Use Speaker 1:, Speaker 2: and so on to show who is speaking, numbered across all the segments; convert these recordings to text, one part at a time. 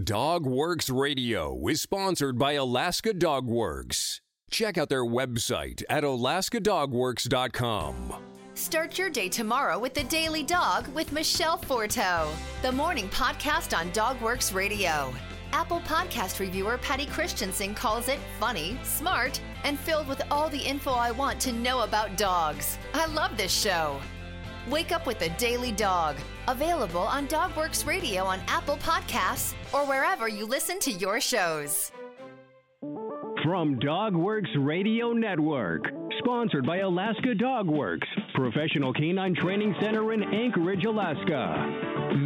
Speaker 1: Dog Works Radio is sponsored by Alaska Dog Works. Check out their website at alaskadogworks.com.
Speaker 2: Start your day tomorrow with the Daily Dog with Michelle Forto, the morning podcast on Dog Works Radio. Apple Podcast reviewer Patty Christensen calls it funny, smart, and filled with all the info I want to know about dogs. I love this show. Wake up with the Daily Dog, available on Dogworks Radio on Apple Podcasts or wherever you listen to your shows.
Speaker 3: From Dogworks Radio Network, sponsored by Alaska Dogworks, professional canine training center in Anchorage, Alaska.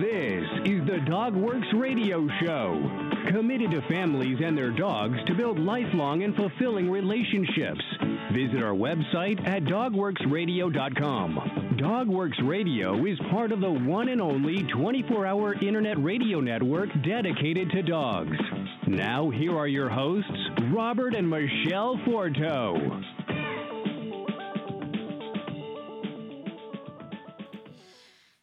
Speaker 3: This is the Dogworks Radio Show, committed to families and their dogs to build lifelong and fulfilling relationships. Visit our website at dogworksradio.com. Dogworks Radio is part of the one and only 24 hour internet radio network dedicated to dogs. Now, here are your hosts, Robert and Michelle Forto.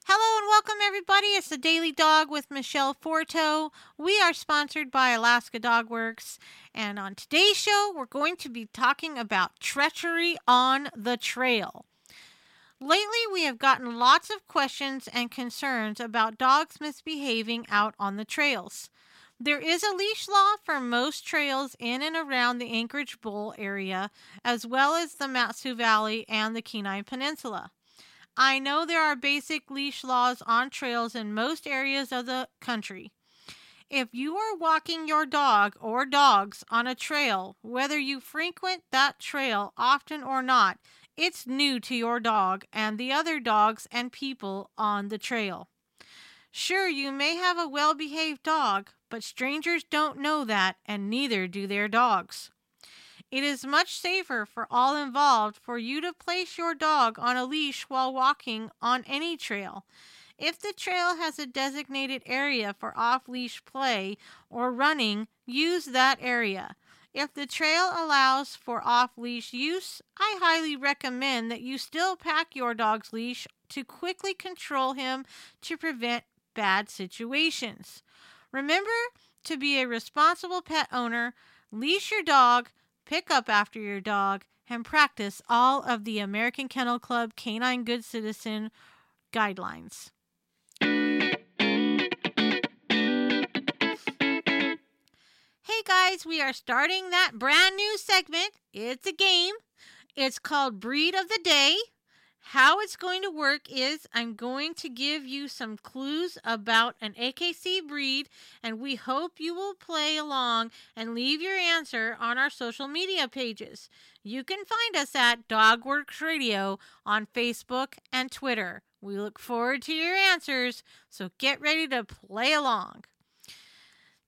Speaker 4: Hello and welcome, everybody. It's the Daily Dog with Michelle Forto. We are sponsored by Alaska Dog Works. And on today's show, we're going to be talking about treachery on the trail. Lately, we have gotten lots of questions and concerns about dogs misbehaving out on the trails. There is a leash law for most trails in and around the Anchorage Bowl area, as well as the Mat-Su Valley and the Kenai Peninsula. I know there are basic leash laws on trails in most areas of the country. If you are walking your dog or dogs on a trail, whether you frequent that trail often or not, it's new to your dog and the other dogs and people on the trail. Sure, you may have a well behaved dog, but strangers don't know that, and neither do their dogs. It is much safer for all involved for you to place your dog on a leash while walking on any trail. If the trail has a designated area for off leash play or running, use that area. If the trail allows for off leash use, I highly recommend that you still pack your dog's leash to quickly control him to prevent bad situations. Remember to be a responsible pet owner, leash your dog, pick up after your dog, and practice all of the American Kennel Club Canine Good Citizen guidelines. Guys, we are starting that brand new segment. It's a game. It's called Breed of the Day. How it's going to work is I'm going to give you some clues about an AKC breed, and we hope you will play along and leave your answer on our social media pages. You can find us at Dogworks Radio on Facebook and Twitter. We look forward to your answers, so get ready to play along.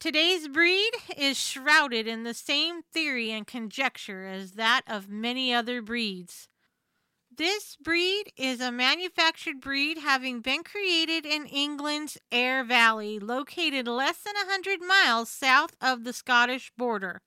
Speaker 4: Today's breed is shrouded in the same theory and conjecture as that of many other breeds. This breed is a manufactured breed having been created in England's Aire Valley, located less than a 100 miles south of the Scottish border.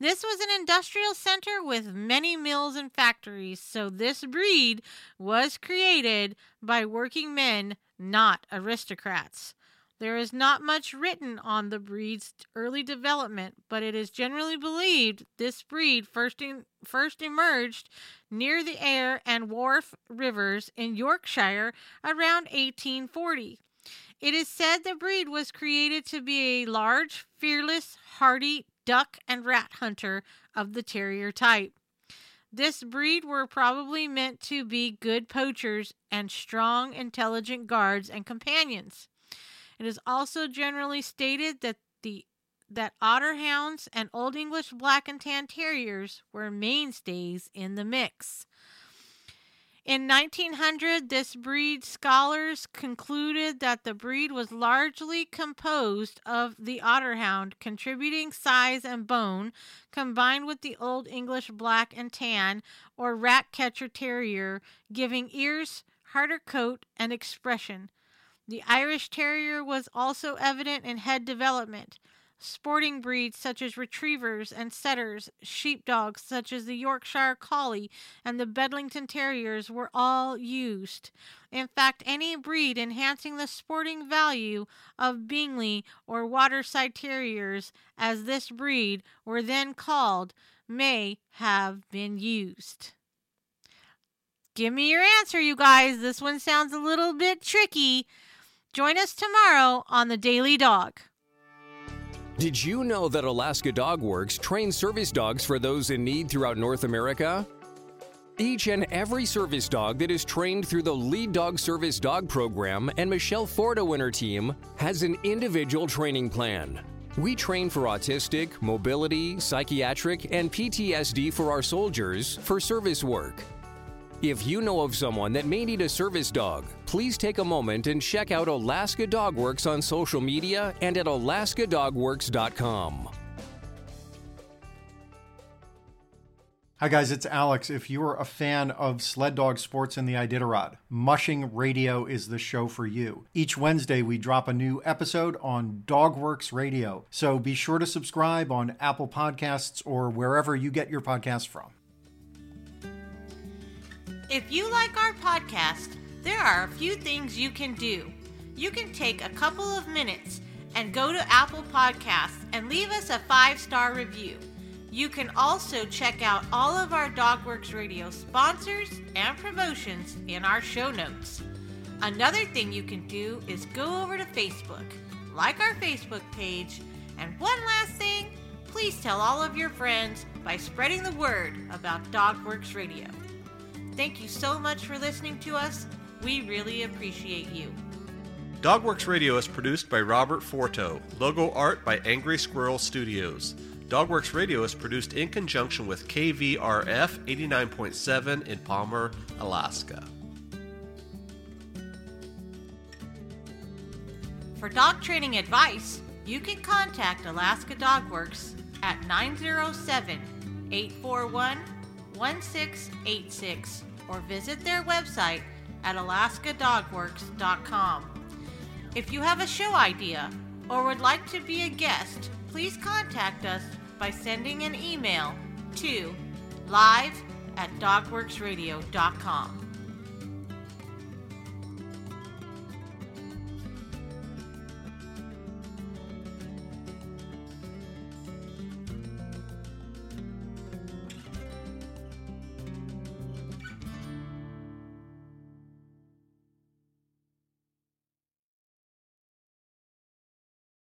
Speaker 4: This was an industrial center with many mills and factories, so this breed was created by working men, not aristocrats. There is not much written on the breed's early development, but it is generally believed this breed first, in, first emerged near the Aire and Wharfe rivers in Yorkshire around 1840. It is said the breed was created to be a large, fearless, hardy duck and rat hunter of the terrier type. This breed were probably meant to be good poachers and strong, intelligent guards and companions. It is also generally stated that the that otter hounds and Old English black and tan terriers were mainstays in the mix. In 1900, this breed scholars concluded that the breed was largely composed of the otterhound, contributing size and bone, combined with the Old English black and tan or rat catcher terrier, giving ears, harder coat, and expression. The Irish Terrier was also evident in head development. sporting breeds such as retrievers and setters, sheepdogs such as the Yorkshire Collie and the Bedlington Terriers were all used. In fact, any breed enhancing the sporting value of Bingley or Waterside Terriers, as this breed were then called, may have been used. Give me your answer, you guys. This one sounds a little bit tricky. Join us tomorrow on the Daily Dog.
Speaker 1: Did you know that Alaska Dog Works trains service dogs for those in need throughout North America? Each and every service dog that is trained through the Lead Dog Service Dog Program and Michelle Forto and her team has an individual training plan. We train for autistic, mobility, psychiatric, and PTSD for our soldiers for service work. If you know of someone that may need a service dog, please take a moment and check out Alaska Dog Works on social media and at alaskadogworks.com.
Speaker 5: Hi guys, it's Alex. If you are a fan of sled dog sports and the Iditarod, Mushing Radio is the show for you. Each Wednesday we drop a new episode on Dogworks Radio. So be sure to subscribe on Apple Podcasts or wherever you get your podcasts from.
Speaker 4: If you like our podcast, there are a few things you can do. You can take a couple of minutes and go to Apple Podcasts and leave us a five star review. You can also check out all of our Dogworks Radio sponsors and promotions in our show notes. Another thing you can do is go over to Facebook, like our Facebook page, and one last thing, please tell all of your friends by spreading the word about Dogworks Radio. Thank you so much for listening to us. We really appreciate you.
Speaker 6: Dogworks Radio is produced by Robert Forto. Logo art by Angry Squirrel Studios. Dogworks Radio is produced in conjunction with KVRF 89.7 in Palmer, Alaska.
Speaker 4: For dog training advice, you can contact Alaska Dogworks at 907 841 1686 or visit their website at alaskadogworks.com. If you have a show idea or would like to be a guest, please contact us by sending an email to live at dogworksradio.com.